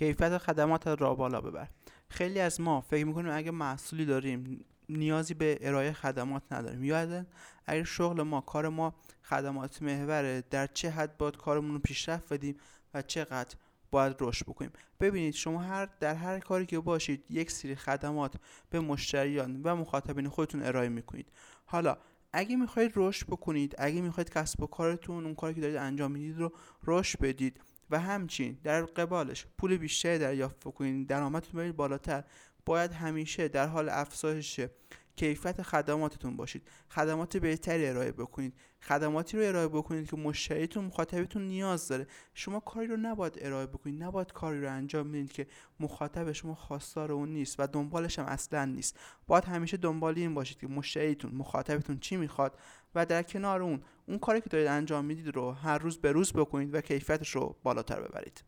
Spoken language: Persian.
کیفیت خدمات را بالا ببر. خیلی از ما فکر می‌کنیم اگه محصولی داریم نیازی به ارائه خدمات نداریم. یادن اگر شغل ما کار ما خدمات محوره در چه حد باید کارمون رو پیشرفت بدیم و چقدر باید رشد بکنیم. ببینید شما هر در هر کاری که باشید یک سری خدمات به مشتریان و مخاطبین خودتون ارائه می‌کنید. حالا اگه می‌خواید رشد بکنید اگه می‌خواید کسب و کارتون اون کاری که دارید انجام می‌دید رو رشد بدید. و همچین در قبالش پول بیشتری دریافت بکنید درآمدتون برید بالاتر. باید همیشه در حال افزایش کیفیت خدماتتون باشید. خدمات بهتری ارائه بکنید. خدماتی رو ارائه بکنید که مشتریتون مخاطبتون نیاز داره. شما کاری رو نباید ارائه بکنید. نباید کاری رو انجام بدید که مخاطب شما خواستار اون نیست و دنبالش هم اصلا نیست. باید همیشه دنبال این باشید که مشتریتون مخاطبتون چی می‌خواد و در کنار اون اون کاری که دارید انجام می‌دید رو هر روز به روز بکنید و کیفیتش رو بالاتر ببرید.